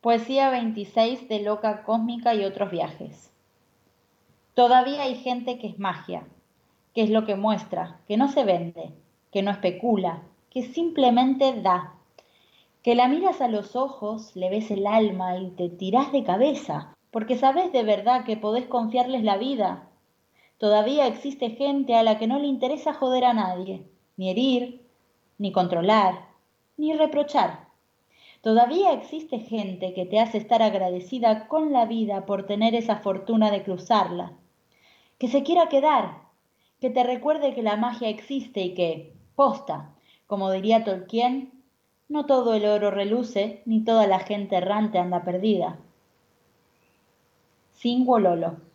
Poesía 26 de Loca Cósmica y otros viajes. Todavía hay gente que es magia, que es lo que muestra, que no se vende, que no especula, que simplemente da, que la miras a los ojos, le ves el alma y te tirás de cabeza, porque sabes de verdad que podés confiarles la vida. Todavía existe gente a la que no le interesa joder a nadie, ni herir, ni controlar, ni reprochar Todavía existe gente que te hace estar agradecida con la vida por tener esa fortuna de cruzarla. Que se quiera quedar, que te recuerde que la magia existe y que, posta, como diría Tolkien, no todo el oro reluce, ni toda la gente errante anda perdida. Sin Lolo.